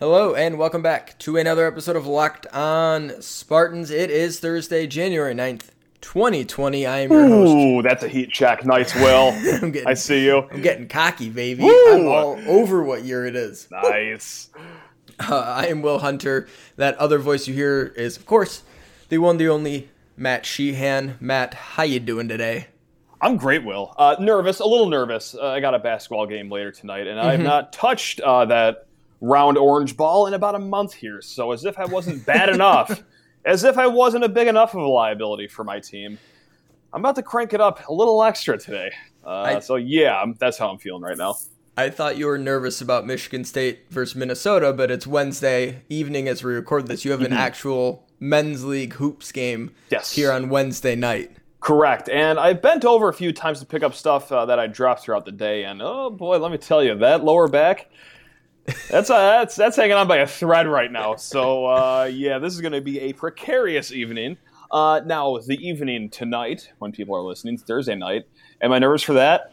Hello and welcome back to another episode of Locked On Spartans. It is Thursday, January 9th, 2020. I am your host. Ooh, that's a heat check. Nice, Will. Getting, I see you. I'm getting cocky, baby. Woo! I'm all over what year it is. Nice. Uh, I am Will Hunter. That other voice you hear is, of course, the one, the only Matt Sheehan. Matt, how you doing today? I'm great, Will. Uh, nervous, a little nervous. Uh, I got a basketball game later tonight, and I have not touched uh, that round orange ball in about a month here. So, as if I wasn't bad enough, as if I wasn't a big enough of a liability for my team, I'm about to crank it up a little extra today. Uh, I- so, yeah, that's how I'm feeling right now. I thought you were nervous about Michigan State versus Minnesota, but it's Wednesday evening as we record this. You have an actual men's league hoops game Yes. here on Wednesday night. Correct. And I bent over a few times to pick up stuff uh, that I dropped throughout the day, and oh boy, let me tell you, that lower back. That's, uh, that's that's hanging on by a thread right now. So uh, yeah, this is going to be a precarious evening. Uh, now the evening tonight, when people are listening, Thursday night. Am I nervous for that?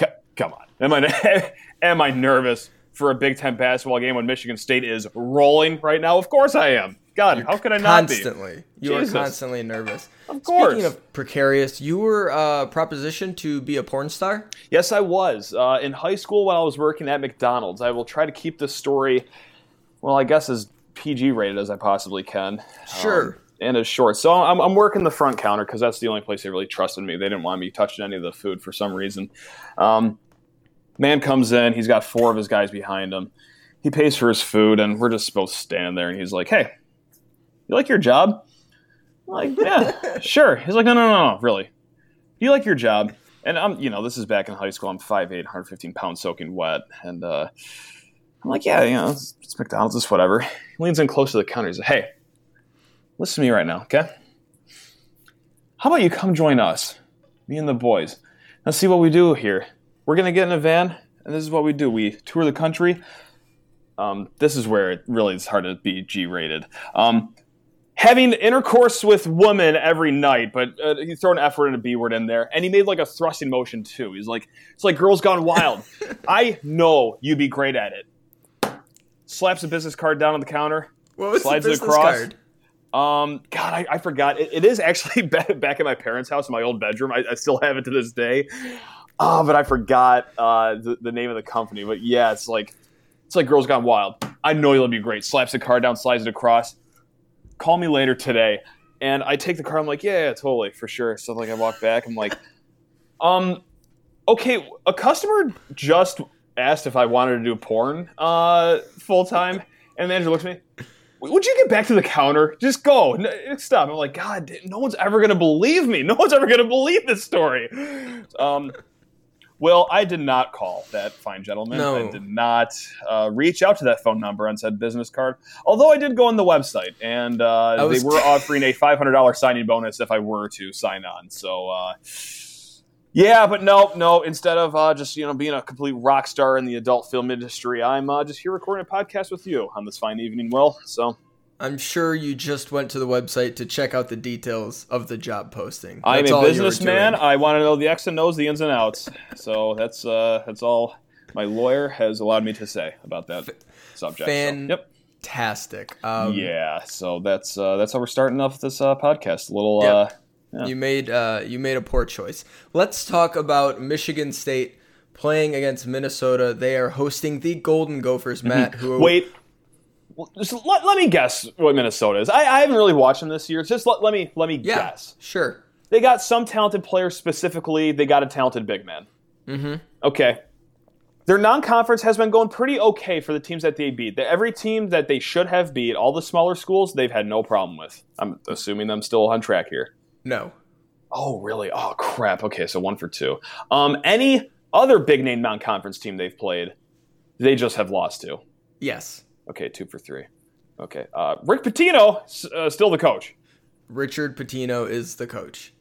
C- come on. Am I am I nervous for a Big Ten basketball game when Michigan State is rolling right now? Of course I am. God, how could I not be? Constantly. You Jesus. are constantly nervous. Of course. Speaking of precarious, you were uh, propositioned to be a porn star? Yes, I was. Uh, in high school, while I was working at McDonald's, I will try to keep this story, well, I guess as PG rated as I possibly can. Sure. Um, and as short. So I'm, I'm working the front counter because that's the only place they really trusted me. They didn't want me touching any of the food for some reason. Um, man comes in. He's got four of his guys behind him. He pays for his food, and we're just both standing there. And he's like, "Hey, you like your job?" I'm like, yeah, sure. He's like, no, no, no, no, really. Do you like your job? And I'm, you know, this is back in high school. I'm 5'8", 115 pounds soaking wet. And uh, I'm like, yeah, you know, it's, it's McDonald's, it's whatever. He leans in close to the counter. He's like, hey, listen to me right now, okay? How about you come join us, me and the boys? Let's see what we do here. We're going to get in a van, and this is what we do. We tour the country. Um, this is where it really is hard to be G-rated. Um, having intercourse with women every night, but uh, he threw an F word and a B word in there, and he made like a thrusting motion too. He's like, it's like Girls Gone Wild. I know you'd be great at it. Slaps a business card down on the counter. What was Slides the it business across. card? Um, God, I, I forgot. It, it is actually back, back at my parents' house in my old bedroom. I, I still have it to this day. Oh, but I forgot uh, the, the name of the company. But yeah, it's like it's like Girls Gone Wild. I know you'll be great. Slaps the card down, slides it across. Call me later today. And I take the card. I'm like, yeah, yeah, totally, for sure. So like, I walk back. I'm like, um, okay, a customer just asked if I wanted to do porn uh, full time, and the manager looks at me. Would you get back to the counter? Just go. Stop. I'm like, God, no one's ever going to believe me. No one's ever going to believe this story. Um, well, I did not call that fine gentleman. No. I did not uh, reach out to that phone number on said business card. Although I did go on the website, and uh, they were offering a $500 signing bonus if I were to sign on. So, uh, yeah, but no, no. Instead of uh, just you know being a complete rock star in the adult film industry, I'm uh, just here recording a podcast with you on this fine evening. Will so I'm sure you just went to the website to check out the details of the job posting. I'm a all you were businessman. I want to know the X and O's, the ins and outs. So that's uh, that's all my lawyer has allowed me to say about that subject. So, yep. Fantastic. Um, Yeah. So that's uh, that's how we're starting off this uh, podcast. A little. Yep. Uh, Yeah. You made uh, you made a poor choice. Let's talk about Michigan State playing against Minnesota. They are hosting the Golden Gophers. Matt, who Mm-hmm. Wait. Let, let me guess what Minnesota is. I, I haven't really watched them this year. Just let, let me let me yeah, guess. sure. They got some talented players specifically. They got a talented big man. Mm-hmm. Okay. Their non-conference has been going pretty okay for the teams that they beat. The- Every team that they should have beat, all the smaller schools, they've had no problem with. I'm assuming them still on track here. No. Oh, really? Oh, crap. Okay, so one for two. Um, any other big name non-conference team they've played, they just have lost to. Yes. Okay, two for three. Okay, uh, Rick Pitino, uh, still the coach. Richard Pitino is the coach.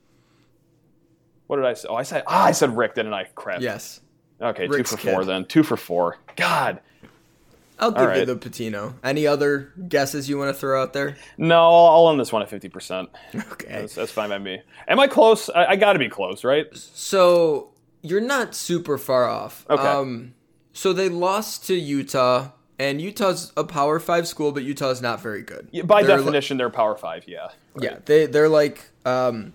What did I say? Oh, I said ah, I said Rick, didn't I? Crap. Yes. Okay, Rick's two for four kid. then. Two for four. God. I'll give you the Pitino. Any other guesses you want to throw out there? No, I'll, end this one at fifty percent. Okay. That's, that's fine by me. Am I close? I, I got to be close, right? So you're not super far off. Okay. Um, so they lost to Utah and Utah's a Power Five school, but Utah's not very good. Yeah, by They're definition, they're Power Five. Yeah. Like, yeah, they they're like um,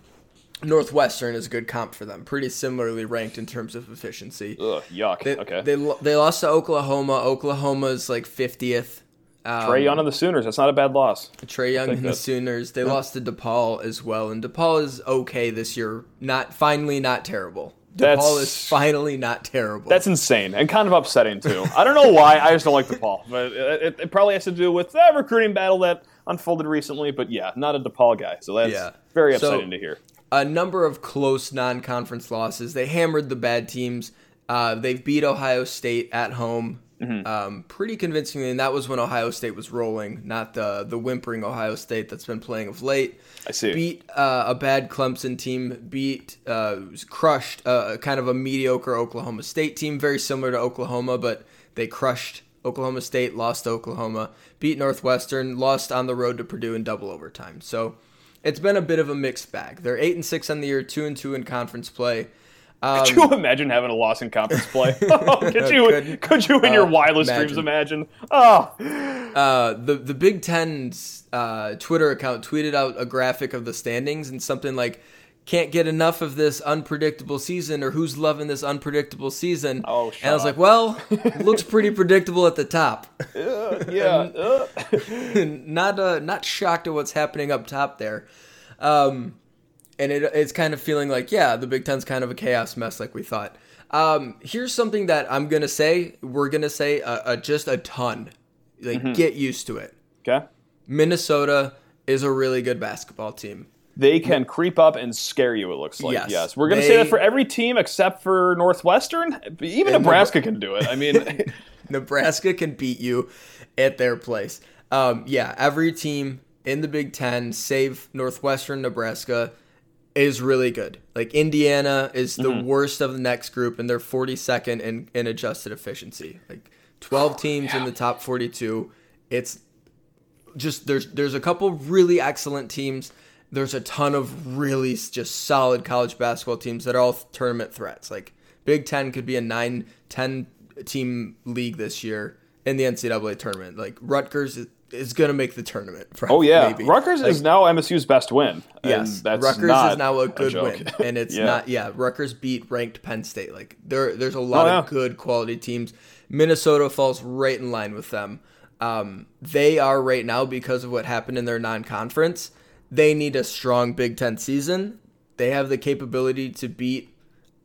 Northwestern is a good comp for them. Pretty similarly ranked in terms of efficiency. Ugh, yuck. They, okay. They they lost to Oklahoma. Oklahoma's like fiftieth. Um, Trae Young and the Sooners. That's not a bad loss. Trae Young and the. Sooners. They lost to DePaul as well, and DePaul is okay this year. Not finally not terrible. DePaul is finally not terrible. That's insane and kind of upsetting too. I don't know why. I just don't like DePaul, but it, it, it probably has to do with that recruiting battle that unfolded recently. But yeah, not a DePaul guy, so that's Yeah. very So- upsetting to hear. a number of close non-conference losses. They hammered the bad teams. Uh, they've beat Ohio State at home Mm-hmm. um, pretty convincingly, and that was when Ohio State was rolling, not the the whimpering Ohio State that's been playing of late. I see. Beat uh, a bad Clemson team. Beat uh, crushed uh, kind of a mediocre Oklahoma State team, very similar to Oklahoma, but they crushed Oklahoma State. Lost Oklahoma. Beat Northwestern. Lost on the road to Purdue in double overtime. So it's been a bit of a mixed bag. They're eight and six on the year, two and two in conference play. Um, Could you imagine having a loss in conference play? could you? Couldn't. Could you, in your Uh, wildest imagine. dreams, imagine? Oh, uh, the the Big Ten's uh, Twitter account tweeted out a graphic of the standings and something like, "Can't get enough of this unpredictable season," or "Who's loving this unpredictable season?" Oh, and I was up. like, "Well, looks pretty predictable at the top." yeah. uh. not uh, not shocked at what's happening up top there. Um, and it, it's kind of feeling like, yeah, the Big Ten's kind of a chaos mess, like we thought. Um, here's something that I'm gonna say. We're gonna say uh, uh, just a ton. Like, get used to it. Okay. Minnesota is a really good basketball team. They can creep up and scare you. It looks like Yes. yes. We're going to They- say that for every team except for Northwestern. Even Nebraska can do it. I mean, Nebraska can beat you at their place. Um, yeah, every team in the Big Ten, save Northwestern Nebraska, is really good. Like Indiana is the mm-hmm. worst of the next group, and they're 42nd in, in adjusted efficiency. Like 12 teams in the top 42. It's just there's there's a couple really excellent teams. There's a ton of really just solid college basketball teams that are all tournament threats. Like Big Ten could be a 9, 10 team league this year in the NCAA tournament. Like Rutgers is, going to make the tournament. oh yeah, maybe. Rutgers Like, is now MSU's best win. Yes, that's Rutgers is now a good joke. win, and it's Yeah. not. Yeah, Rutgers beat ranked Penn State. Like there, there's a lot Oh, yeah. of good quality teams. Minnesota falls right in line with them. Um, they are right now because of what happened in their non-conference. They need a strong Big Ten season. They have the capability to beat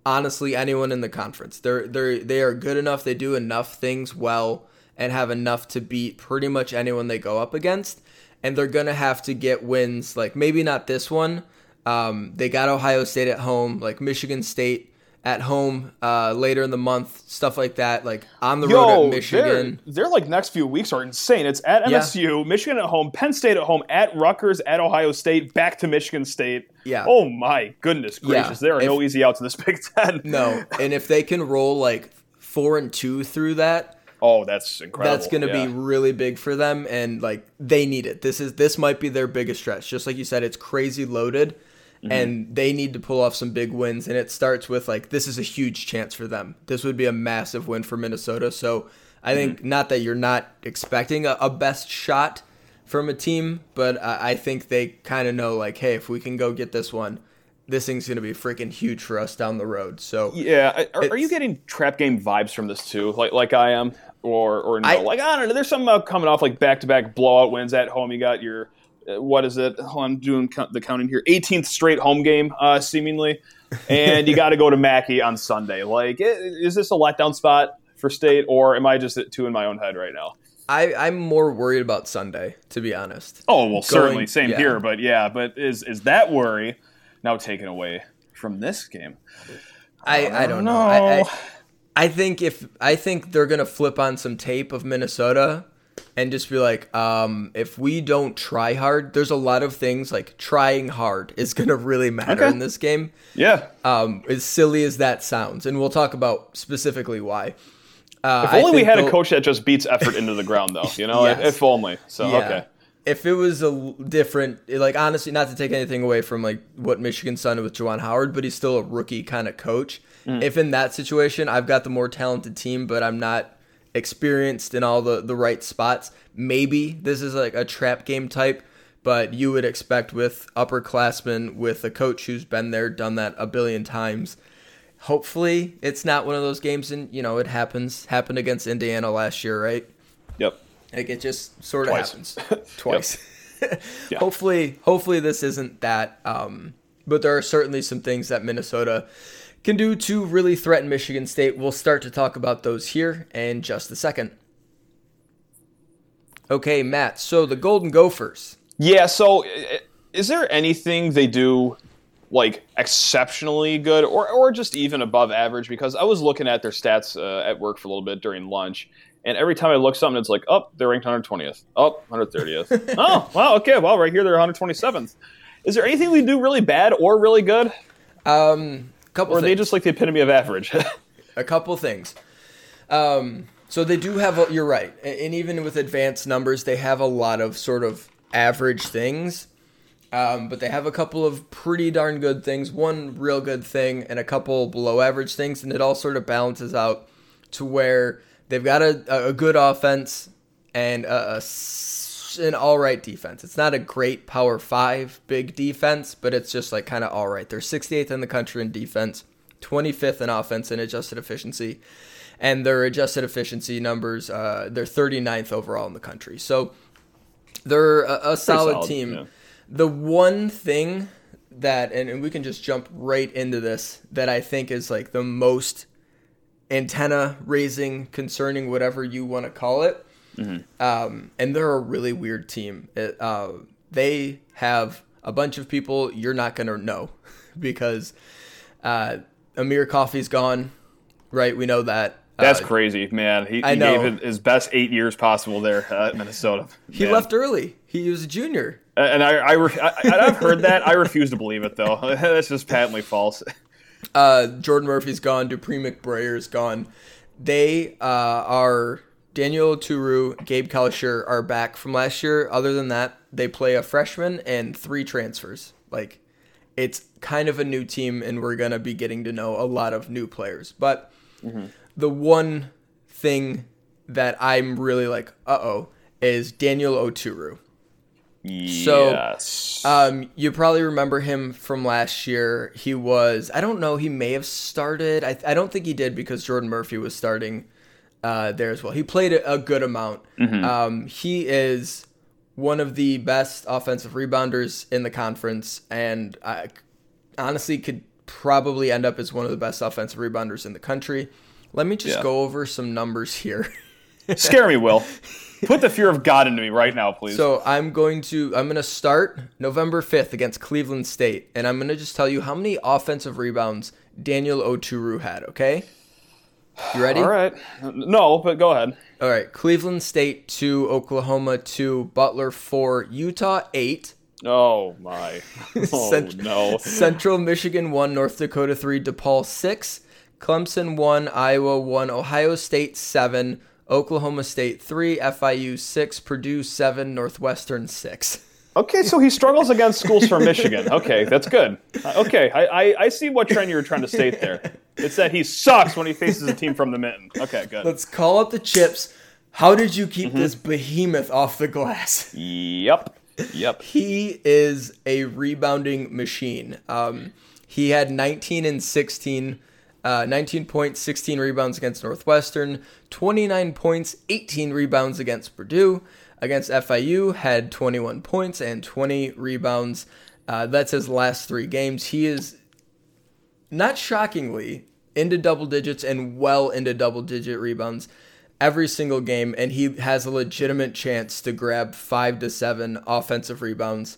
honestly anyone in the conference. They're they're they are good enough. They do enough things well and have enough to beat pretty much anyone they go up against. And they're gonna have to get wins like maybe not this one. Um, they got Ohio State at home, like Michigan State at home uh, later in the month, stuff like that. Like on the road Yo, at Michigan. Their, like next few weeks are insane. It's at Yeah. MSU, Michigan at home, Penn State at home, at Rutgers, at Ohio State, back to Michigan State. Yeah. Oh my goodness Yeah. gracious! There are no easy outs in this Big Ten. No, and if they can roll like four and two through that, Oh, that's incredible. that's going to Yeah. be really big for them and like they need it this is this might be their biggest stretch just like you said it's crazy loaded Mm-hmm. and they need to pull off some big wins and it starts with like this is a huge chance for them this would be a massive win for minnesota so i think Mm-hmm. not that you're not expecting a, a best shot from a team but i, I think they kind of know like hey if we can go get this one this thing's going to be freaking huge for us down the road so Yeah, are, are you getting trap game vibes from this too? Like like I am, or or no? I- like I don't know. There's something about coming off like back to back blowout wins at home. You got your uh, what is it? Hold on, I'm doing the counting here. 18th straight home game, uh, seemingly, and you got to go to Mackey on Sunday. Like, is this a letdown spot for State, or am I just two in my own head right now? I, i'm more worried about sunday to be honest Oh well, certainly same yeah. here, but yeah, but is is that worry now taken away from this game? I, I don't know. know. I, I, I think if I think they're gonna flip on some tape of Minnesota and just be like, um, if we don't try hard, there's a lot of things like trying hard is gonna really matter Okay. in this game. Yeah, Um, as silly as that sounds, and we'll talk about specifically why. Uh, If only we had a coach that just beats effort into the ground, though. You know, Yes. if only. So Yeah. okay. If it was a different, like honestly, not to take anything away from like what Michigan's done with Juwan Howard, but he's still a rookie kind of coach. Mm. If in that situation, I've got the more talented team, but I'm not experienced in all the, the right spots. Maybe this is like a trap game type, but you would expect with upperclassmen, with a coach who's been there, done that a billion times. Hopefully, it's not one of those games, and you know it happens. Happened against Indiana last year, right? Yep. Like it just sort of happens twice. Yeah. Hopefully, hopefully this isn't that. Um, but there are certainly some things that Minnesota can do to really threaten Michigan State. We'll start to talk about those here in just a second. Okay, Matt. So the Golden Gophers. Yeah. So, is there anything they do like exceptionally good, or or just even above average? Because I was looking at their stats uh, at work for a little bit during lunch, and every time I look something, it's like, oh, they're ranked 120th, oh, 130th. oh, wow, okay, well, right here they're 127th. Is there anything we do really bad or really good, Um, couple or are they things. just like the epitome of average? a couple things. Um, so they do have. A, you're right, and even with advanced numbers, they have a lot of sort of average things. Um, but they have a couple of pretty darn good things, one real good thing, and a couple below average things, and it all sort of balances out to where they've got a, a good offense and a, a an all right defense. It's not a great power five big defense, but it's just like kind of all right. They're 68th in the country in defense, 25th in offense and adjusted efficiency, and their adjusted efficiency numbers, uh, they're 39th overall in the country. So they're a, a solid, solid, team. yeah. The one thing that, and, and we can just jump right into this, that I think is like the most antenna raising, concerning, whatever you want to call it. Um, and they're a really weird team. It, uh, they have a bunch of people you're not going to know because uh, Amir Coffey's gone, right? We know that. That's Uh, crazy, man. He, he gave it his best eight years possible there at Minnesota. He Man. left early. He was a junior. And I, I, I, I've heard that. I refuse to believe it, though. That's just patently false. Uh, Jordan Murphy's gone. Dupree McBrayer's gone. They uh, are Daniel Oturu, Gabe Kalscheur are back from last year. Other than that, they play a freshman and three transfers. Like it's kind of a new team, and we're gonna be getting to know a lot of new players. But the one thing that I'm really like, uh oh, is Daniel Oturu. So. Um, you probably remember him from last year. He was, I don't know, he may have started. I, I don't think he did because Jordan Murphy was starting uh, there as well. He played a, a good amount. Um, he is one of the best offensive rebounders in the conference, and I honestly could probably end up as one of the best offensive rebounders in the country. Let me just Yeah. go over some numbers here. Scare me, Will. Put the fear of God into me right now, please. So I'm going to I'm going to start November 5th against Cleveland State and I'm going to just tell you how many offensive rebounds Daniel Oturu had, okay? You ready? All right. No, but go ahead. All right. Cleveland State 2, Oklahoma 2, Butler 4, Utah 8, Oh, my. Oh, Cent- no. Central Michigan 1, North Dakota 3, DePaul 6, Clemson 1, Iowa 1, Ohio State 7, Oklahoma State 3, FIU 6, Purdue 7, Northwestern 6. Okay, so he struggles against schools from Michigan. Okay, that's good. Uh, Okay, I, I, I see what trend you were trying to state there. It's that he sucks when he faces a team from the mitten. Okay, good. Let's call up the chips. How did you keep Mm-hmm. this behemoth off the glass? Yep. Yep. He is a rebounding machine. Um, he had 19 and 16, uh, 19 points, 16 rebounds against Northwestern, 29 points, 18 rebounds against Purdue. Against FIU, had 21 points and 20 rebounds. Uh, that's his last three games. He is not shockingly into double digits and well into double digit rebounds every single game and he has a legitimate chance to grab five to seven offensive rebounds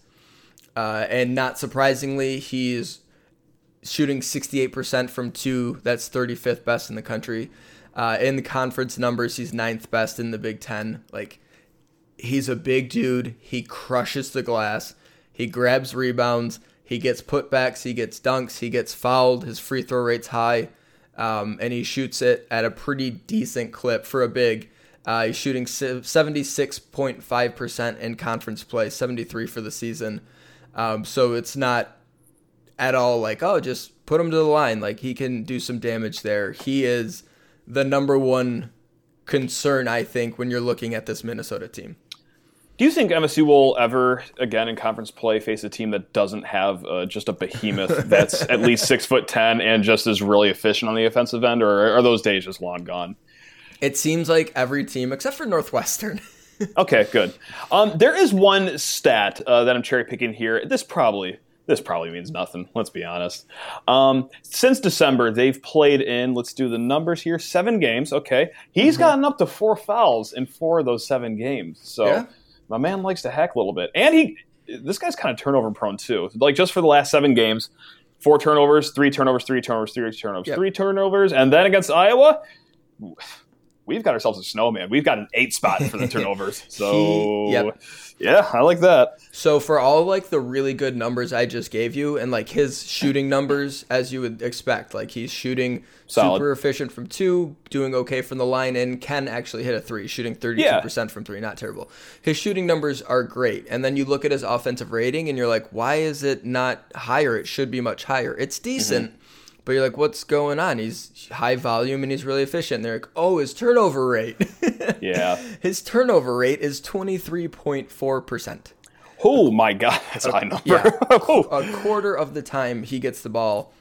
uh, and not surprisingly he's shooting 68% from two that's 35th best in the country uh, in the conference numbers he's ninth best in the big ten like he's a big dude. He crushes the glass. He grabs rebounds. He gets putbacks. He gets dunks. He gets fouled. His free throw rate's high. Um, and he shoots it at a pretty decent clip for a big. Uh, he's shooting 76.5% in conference play, 73 for the season. Um, so it's not at all like, oh, just put him to the line. Like he can do some damage there. He is the number one concern, I think, when you're looking at this Minnesota team. Do you think MSU will ever, again in conference play, face a team that doesn't have uh, just a behemoth that's at least six foot ten and just is really efficient on the offensive end, or are those days just long gone? It seems like every team, except for Northwestern. okay, good. Um, there is one stat uh, that I'm cherry picking here. This probably this probably means nothing. Let's be honest. Um, since December, they've played in. Let's do the numbers here. Seven games. Okay, he's mm-hmm. gotten up to four fouls in four of those seven games. So. Yeah my man likes to hack a little bit, and he this guy's kind of turnover prone too. Like just for the last seven games, four turnovers, three turnovers, three turnovers, three turnovers, yep. three turnovers, and then against Iowa, we've got ourselves a snowman. We've got an eight spot for the turnovers. So he, yep. Yeah, I like that. So for all like the really good numbers I just gave you, and like his shooting numbers, as you would expect, like he's shooting Solid. super efficient from two, doing okay from the line, and can actually hit a three, shooting thirty two percent from three, not terrible. His shooting numbers are great, and then you look at his offensive rating, and you're like, why is it not higher? It should be much higher. It's decent. Mm-hmm but you're like, what's going on? He's high volume and he's really efficient. And they're like, oh, his turnover rate. yeah. His turnover rate is 23.4%. Oh my God, that's a high number. Yeah. a quarter of the time he gets the ball,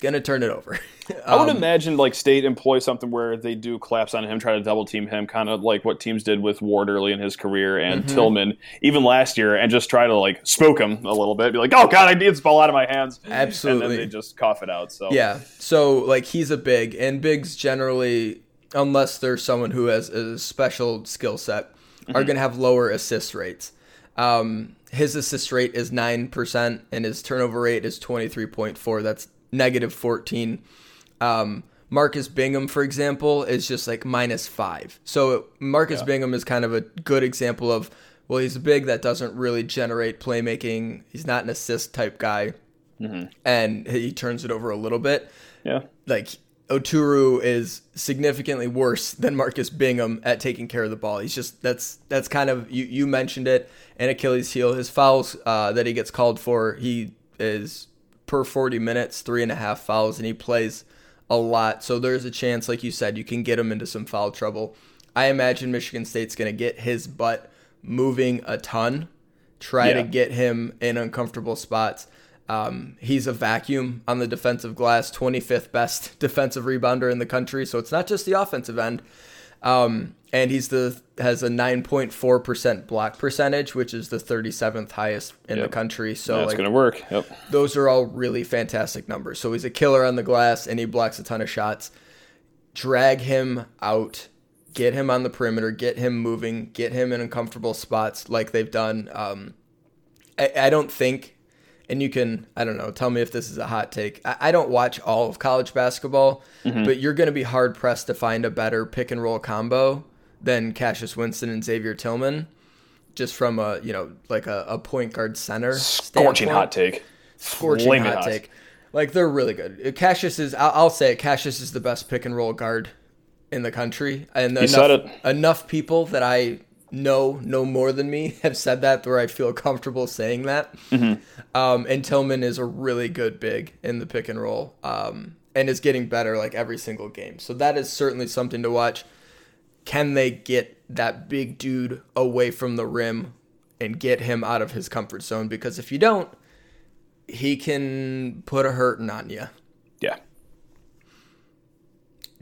gonna turn it over. I would um, imagine like state employ something where they do collapse on him, try to double team him, kind of like what teams did with Ward early in his career and mm-hmm. Tillman even last year, and just try to like spook him a little bit, be like, "Oh God, I need this ball out of my hands." Absolutely, and then they just cough it out. So yeah, so like he's a big, and bigs generally, unless there's someone who has a special skill set, mm-hmm. are gonna have lower assist rates. Um, his assist rate is nine percent, and his turnover rate is twenty three point four. That's negative 14. Um, Marcus Bingham, for example, is just like minus five. So Marcus yeah. Bingham is kind of a good example of, well, he's big that doesn't really generate playmaking. He's not an assist type guy. Mm-hmm. And he turns it over a little bit. Yeah. Like Oturu is significantly worse than Marcus Bingham at taking care of the ball. He's just that's that's kind of you you mentioned it and Achilles heel. His fouls uh, that he gets called for, he is per 40 minutes, three and a half fouls, and he plays a lot. So there's a chance, like you said, you can get him into some foul trouble. I imagine Michigan State's going to get his butt moving a ton, try yeah. to get him in uncomfortable spots. Um, he's a vacuum on the defensive glass, 25th best defensive rebounder in the country. So it's not just the offensive end. Um, and he's the has a 9.4% block percentage, which is the 37th highest in yep. the country. So that's like, going to work. Yep. Those are all really fantastic numbers. So he's a killer on the glass and he blocks a ton of shots. Drag him out, get him on the perimeter, get him moving, get him in uncomfortable spots like they've done. Um, I, I don't think and you can I don't know tell me if this is a hot take. I, I don't watch all of college basketball, mm-hmm. but you're going to be hard pressed to find a better pick and roll combo than Cassius Winston and Xavier Tillman, just from a you know like a, a point guard center. Scorching standpoint. hot take. Scorching hot, hot, take. Like they're really good. Cassius is I'll, I'll, say it. Cassius is the best pick and roll guard in the country, and you enough, enough people that I know no more than me have said that where I feel comfortable saying that. Mm-hmm. Um, and Tillman is a really good big in the pick and roll um, and is getting better like every single game. So that is certainly something to watch. Can they get that big dude away from the rim and get him out of his comfort zone? Because if you don't, he can put a hurting on you. Yeah.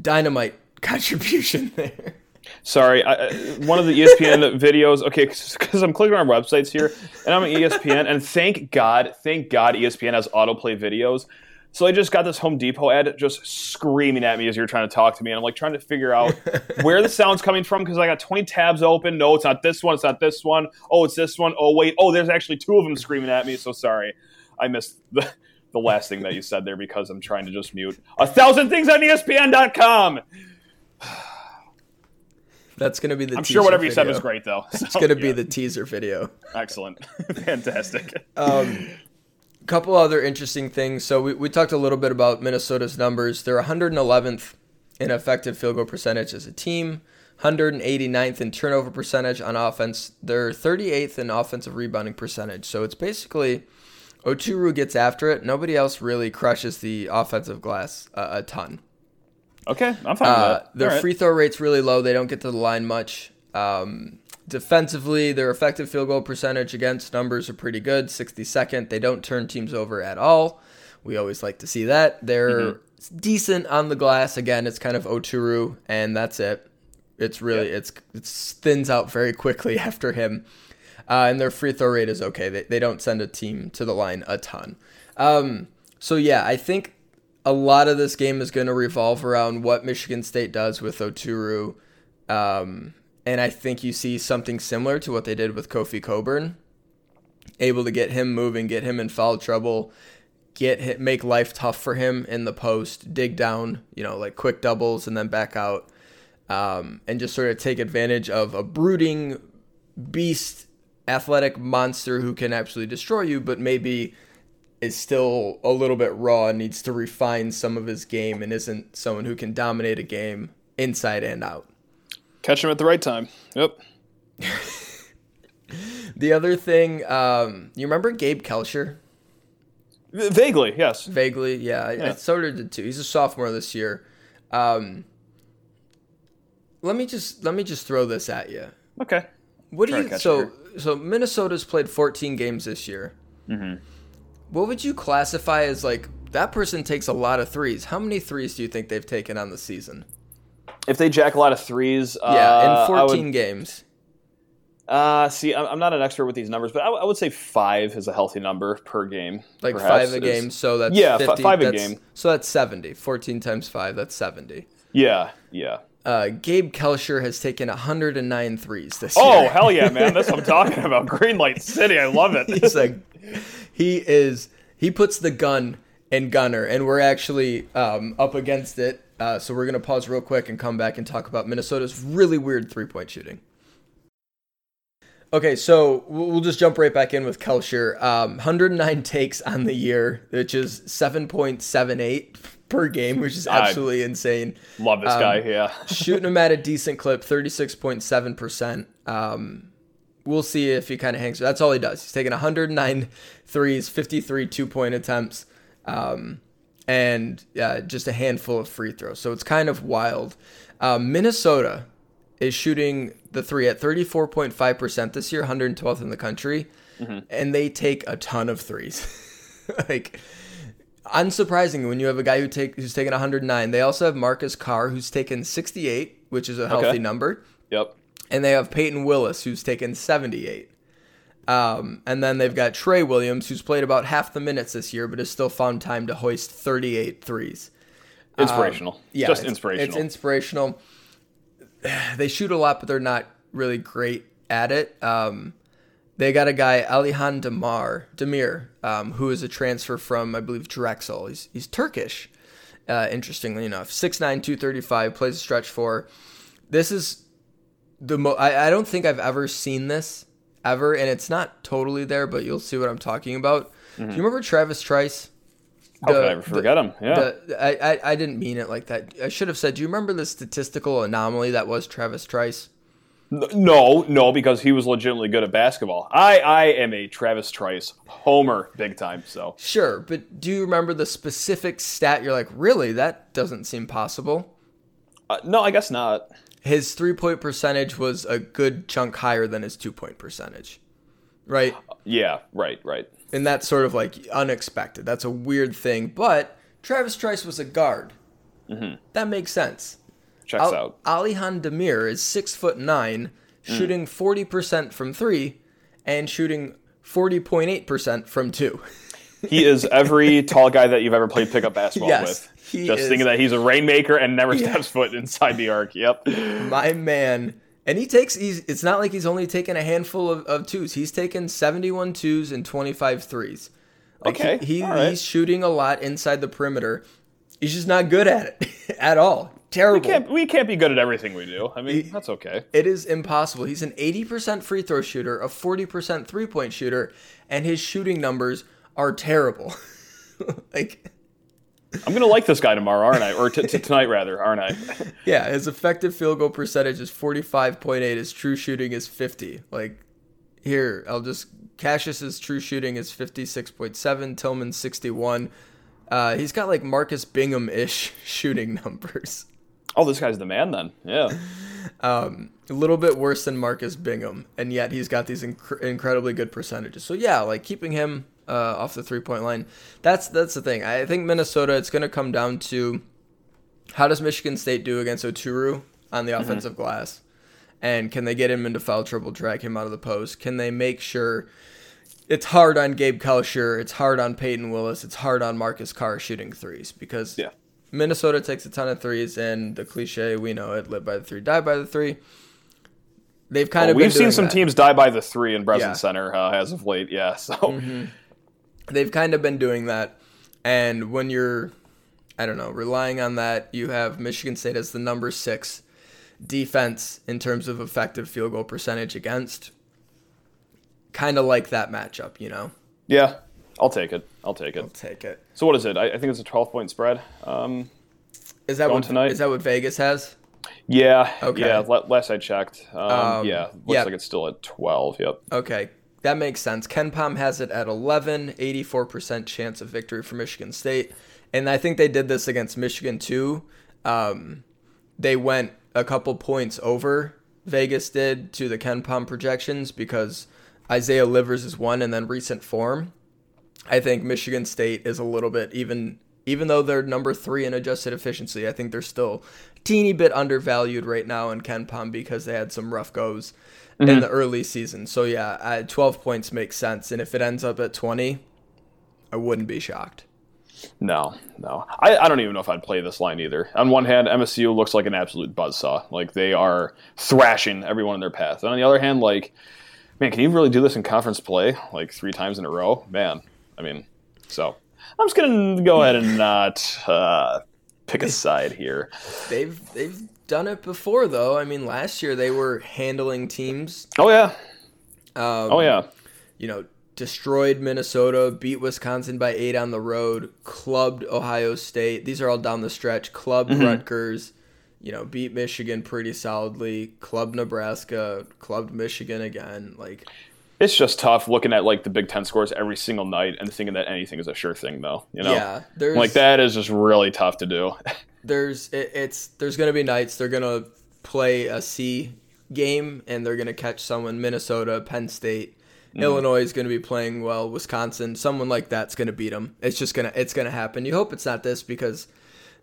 Dynamite contribution there. Sorry, I, one of the ESPN videos. Okay, because I'm clicking on websites here, and I'm on ESPN, and thank God, thank God, ESPN has autoplay videos. So I just got this Home Depot ad just screaming at me as you're trying to talk to me, and I'm like trying to figure out where the sound's coming from because I got 20 tabs open. No, it's not this one. It's not this one. Oh, it's this one. Oh, wait. Oh, there's actually two of them screaming at me. So sorry, I missed the the last thing that you said there because I'm trying to just mute a thousand things on ESPN.com. That's going to be the. I'm sure whatever video. you said was great, though. So, it's going to be the teaser video. Excellent, fantastic. Um, couple other interesting things. So we, we talked a little bit about Minnesota's numbers. They're 111th in effective field goal percentage as a team, 189th in turnover percentage on offense. They're 38th in offensive rebounding percentage. So it's basically Oturu gets after it. Nobody else really crushes the offensive glass a ton. Okay, I'm fine Uh, with that. their right. free throw rate's really low. They don't get to the line much. Um, defensively, their effective field goal percentage against numbers are pretty good, 62nd. They don't turn teams over at all. We always like to see that. They're Mm-hmm. decent on the glass. Again, it's kind of Oturu, and that's it. It's really it's it thins out very quickly after him. Uh, and their free throw rate is okay. They, they don't send a team to the line a ton. Um, so yeah, I think a lot of this game is going to revolve around what Michigan State does with Oturu. Um, and I think you see something similar to what they did with Kofi Cockburn, able to get him moving, get him in foul trouble, get hit, make life tough for him in the post, dig down, you know, like quick doubles and then back out, um, and just sort of take advantage of a brooding beast, athletic monster who can absolutely destroy you, but maybe is still a little bit raw and needs to refine some of his game and isn't someone who can dominate a game inside and out. Catch him at the right time. Yep. The other thing, um, you remember Gabe Kalscheur? V- Vaguely, yes. Vaguely, yeah. I, I sort of did too. He's a sophomore this year. Um, let me just let me just throw this at you. Okay. What do you so so Minnesota's played 14 games this year. Mm-hmm. What would you classify as like that person takes a lot of threes? How many threes do you think they've taken on the season? If they jack a lot of threes, Yeah, uh, in 14 would- games. Uh, see, I'm I'm not an expert with these numbers, but I, w- I would say five is a healthy number per game. Like perhaps, five a game, so that's Yeah, fi- 50, five a game. So that's 70. 14 times 5, that's 70. Yeah, yeah. Uh, Gabe Kalscheur has taken 109 threes this Oh year. hell yeah, man! That's what I'm talking about. Green Light City, I love it. He's like, he is, he puts the gun in Gunner, and we're actually um, up against it. Uh, so we're going to pause real quick and come back and talk about Minnesota's really weird three point shooting. Okay, so we'll just jump right back in with Kalscheur. Um, 109 takes on the year, which is 7.78 per game, which is I- absolutely insane. love this Um, guy. Yeah. Shooting him at a decent clip, 36.7%. Um, we'll see if he kind of hangs. That's all he does. He's taking 109 threes, 53 two point attempts, um, and uh, just a handful of free throws. So it's kind of wild. Um, Minnesota is shooting the three at 34.5% this year, 112th in the country, and they take a ton of threes. like, unsurprising when you have a guy who take who's taken 109. They also have Marcus Carr who's taken 68, which is a healthy Okay. number, Yep. and they have Peyton Willis who's taken 78. Um, and then they've got Trey Williams who's played about half the minutes this year, but has still found time to hoist 38 threes. Inspirational. Um, Yeah, Just it's- inspirational. It's inspirational. They shoot a lot, but they're not really great at it. Um, they got a guy Alihan Demar Demir, um, who is a transfer from I believe Drexel. He's he's Turkish. Uh, interestingly enough, 6'9", 235, plays a stretch four. This is the mo- I, I don't think I've ever seen this ever, and it's not totally there, but you'll see what I'm talking about. Do you remember Travis Trice? How could I ever forget him? Yeah. The, I, I I didn't mean it like that. I should have said, do you remember the statistical anomaly that was Travis Trice? No, no, because he was legitimately good at basketball. I, I am a Travis Trice homer, big time. So Sure, but do you remember the specific stat? You're like, really? That doesn't seem possible. uh, no, I guess not. His three point percentage was a good chunk higher than his two point percentage, right? Yeah. Right. Right. And that's sort of like unexpected. That's a weird thing. But Travis Trice was a guard. That makes sense. Checks Al- out. Alihan Demir is six foot nine, hmm. shooting forty percent from three, and shooting forty point eight percent from two. He is every tall guy that you've ever played pickup basketball Yes, with. Just is. thinking that he's a rainmaker and never steps foot inside the arc. Yep. My man. And he takes he's it's not like he's only taken a handful of, of twos. He's taken 71 twos and 25 threes. Like Okay, He, he right. he's shooting a lot inside the perimeter. He's just not good at it at all. Terrible. Can't, we can't be good at everything we do. I mean, that's okay. It is impossible. He's an 80% free throw shooter, a 40% three point shooter, and his shooting numbers are terrible. like, I'm gonna like this guy tomorrow, aren't I? Or t- t- tonight, rather, aren't I? yeah, his effective field goal percentage is 45.8. His true shooting is 50. Like, here, I'll just. Cassius's true shooting is 56.7, Tillman's 61. Uh, he's got like Marcus Bingham ish shooting numbers. Oh, this guy's the man then. Yeah. Um, a little bit worse than Marcus Bingham, and yet he's got these inc- incredibly good percentages. So yeah, like keeping him uh, off the three point line. That's that's the thing. I think Minnesota. It's going to come down to how does Michigan State do against Oturu on the offensive mm-hmm. glass, and can they get him into foul trouble, drag him out of the post? Can they make sure? It's hard on Gabe Kalscheur. It's hard on Peyton Willis. It's hard on Marcus Carr shooting threes because yeah Minnesota takes a ton of threes, and the cliche we know it: live by the three, die by the three. They've kind well, of we've seen some that. teams die by the three in Breslin yeah. Center uh, as of late. Yeah, so mm-hmm. they've kind of been doing that, and when you're, I don't know, relying on that, you have Michigan State as the number six defense in terms of effective field goal percentage against. Kind of like that matchup, you know. Yeah, I'll take it. I'll take it. I'll take it. So what is it? I, I think it's a 12 point spread. Um, is that what tonight? Is that what Vegas has? Yeah. Okay. Yeah. Last I checked. Um, um, yeah. Looks yeah. like it's still at 12. Yep. Okay. That makes sense. KenPom has it at 11, 84% chance of victory for Michigan State. And I think they did this against Michigan too. Um, they went a couple points over Vegas did to the KenPom projections because Isaiah Livers is one and then recent form. I think Michigan State is a little bit even even though they're number three in adjusted efficiency, I think they're still teeny bit undervalued right now in KenPom because they had some rough goes mm-hmm. in the early season. So yeah, 12 points makes sense, and if it ends up at 20, I wouldn't be shocked. No, no. I, I don't even know if I'd play this line either. On one hand, MSU looks like an absolute buzzsaw. Like they are thrashing everyone in their path. And on the other hand, like, man, can you really do this in conference play like three times in a row? Man, I mean, so I'm just gonna go ahead and not uh, pick a side here. They've they've done it before though. I mean, last year they were handling teams. Oh yeah. Um, oh yeah. You know, destroyed Minnesota, beat Wisconsin by eight on the road, clubbed Ohio State. These are all down the stretch. Clubbed mm-hmm. Rutgers. You know, beat Michigan pretty solidly. Clubbed Nebraska. Clubbed Michigan again. Like it's just tough looking at like the Big Ten scores every single night and thinking that anything is a sure thing, though. You know, yeah, like that is just really tough to do. there's it, it's there's gonna be nights they're gonna play a C game and they're gonna catch someone Minnesota, Penn State. Mm. Illinois is going to be playing well. Wisconsin, someone like that's going to beat them. It's just gonna it's going to happen. You hope it's not this because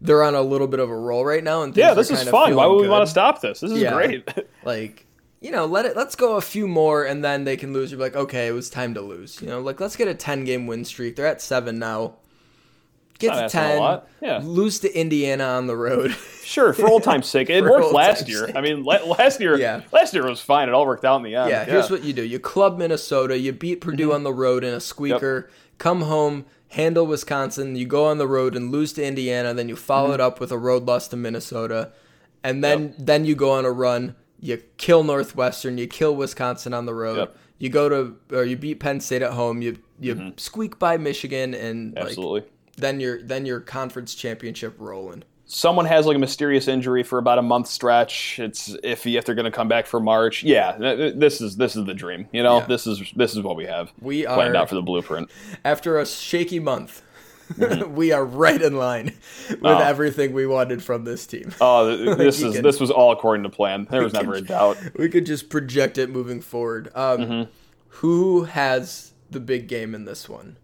they're on a little bit of a roll right now. And yeah, this is fun. Why would we want to stop this? This is yeah, great. like you know, let it let's go a few more and then they can lose. You're like, okay, it was time to lose. You know, like let's get a ten game win streak. They're at seven now. Get to ten. Yeah. Lose to Indiana on the road. sure, for old time's sake. It worked last year. Sake. I mean, last year, yeah. last year was fine. It all worked out in the end. Yeah. yeah. Here's what you do: you club Minnesota, you beat Purdue mm-hmm. on the road in a squeaker. Yep. Come home, handle Wisconsin. You go on the road and lose to Indiana. Then you follow mm-hmm. it up with a road loss to Minnesota, and then yep. then you go on a run you kill Northwestern, you kill Wisconsin on the road. Yep. You go to or you beat Penn State at home. You you mm-hmm. squeak by Michigan and absolutely. Like, then you're then your conference championship rolling. Someone has like a mysterious injury for about a month stretch. It's iffy if they're going to come back for March. Yeah, this is this is the dream. You know, yeah. this is this is what we have. We are planned out for the blueprint. After a shaky month, Mm-hmm. we are right in line with oh. everything we wanted from this team. Oh, this is can, this was all according to plan. There was never a doubt. We could just project it moving forward. Um, mm-hmm. Who has the big game in this one?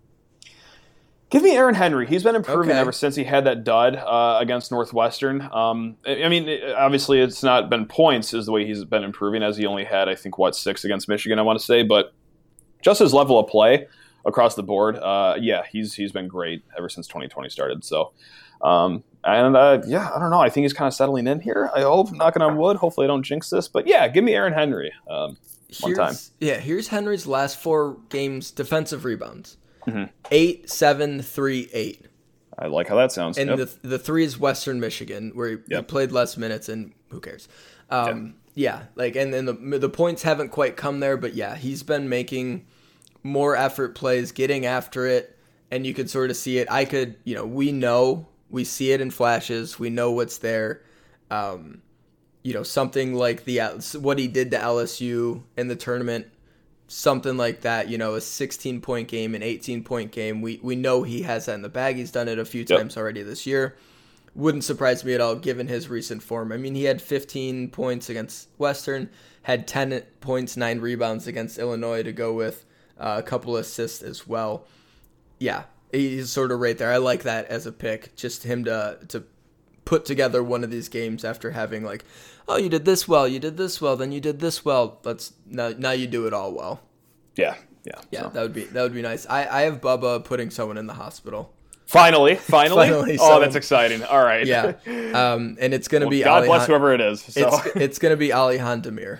Give me Aaron Henry. He's been improving okay. ever since he had that dud uh, against Northwestern. Um, I mean, obviously, it's not been points is the way he's been improving, as he only had, I think, what six against Michigan. I want to say, but just his level of play across the board. Uh, yeah, he's he's been great ever since 2020 started. So, um, and uh, yeah, I don't know. I think he's kind of settling in here. I hope, knocking on wood. Hopefully, I don't jinx this. But yeah, give me Aaron Henry um, one time. Yeah, here's Henry's last four games defensive rebounds: mm-hmm. eight, seven, three, eight. I like how that sounds. And yep. the the three is Western Michigan, where he, yep. he played less minutes, and who cares? Um, Yeah, like and then the the points haven't quite come there, but yeah, he's been making more effort plays, getting after it, and you could sort of see it. I could, you know, we know, we see it in flashes, we know what's there. Um, you know, something like the what he did to LSU in the tournament, something like that. You know, a 16 point game, an 18 point game. We we know he has that in the bag. He's done it a few yep. times already this year. wouldn't surprise me at all given his recent form. I mean, he had 15 points against Western, had 10 points, 9 rebounds against Illinois to go with uh, a couple assists as well. Yeah, he's sort of right there. I like that as a pick. Just him to to put together one of these games after having like, oh, you did this well, you did this well, then you did this well. Let's now now you do it all well. Yeah, yeah, yeah. So. That would be that would be nice. I I have Bubba putting someone in the hospital. Finally, finally. finally oh, that's exciting. All right. Yeah. Um, and it's going to well, be God bless whoever it is. So. It's, it's going to be Alihan Demir.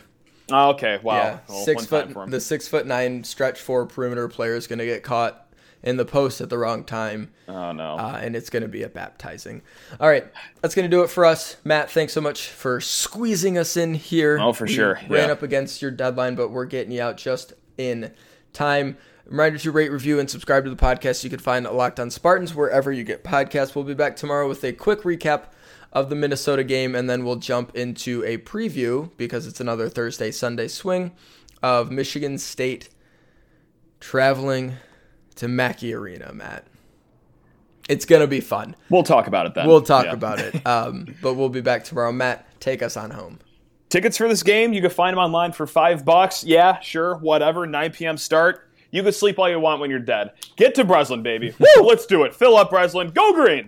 Oh, okay. Wow. Yeah. Well, six foot. The six foot nine stretch four perimeter player is going to get caught in the post at the wrong time. Oh no! Uh, and it's going to be a baptizing. All right, that's going to do it for us. Matt, thanks so much for squeezing us in here. Oh, for we sure. Ran yeah. up against your deadline, but we're getting you out just in time. Reminder to rate, review, and subscribe to the podcast. You can find Locked On Spartans wherever you get podcasts. We'll be back tomorrow with a quick recap of the Minnesota game, and then we'll jump into a preview because it's another Thursday Sunday swing of Michigan State traveling to Mackey Arena, Matt. It's gonna be fun. We'll talk about it then. We'll talk yeah. about it. Um, but we'll be back tomorrow. Matt, take us on home. Tickets for this game, you can find them online for five bucks. Yeah, sure, whatever. 9 p.m. start. You can sleep all you want when you're dead. Get to Breslin, baby. Woo, let's do it. Fill up Breslin. Go green.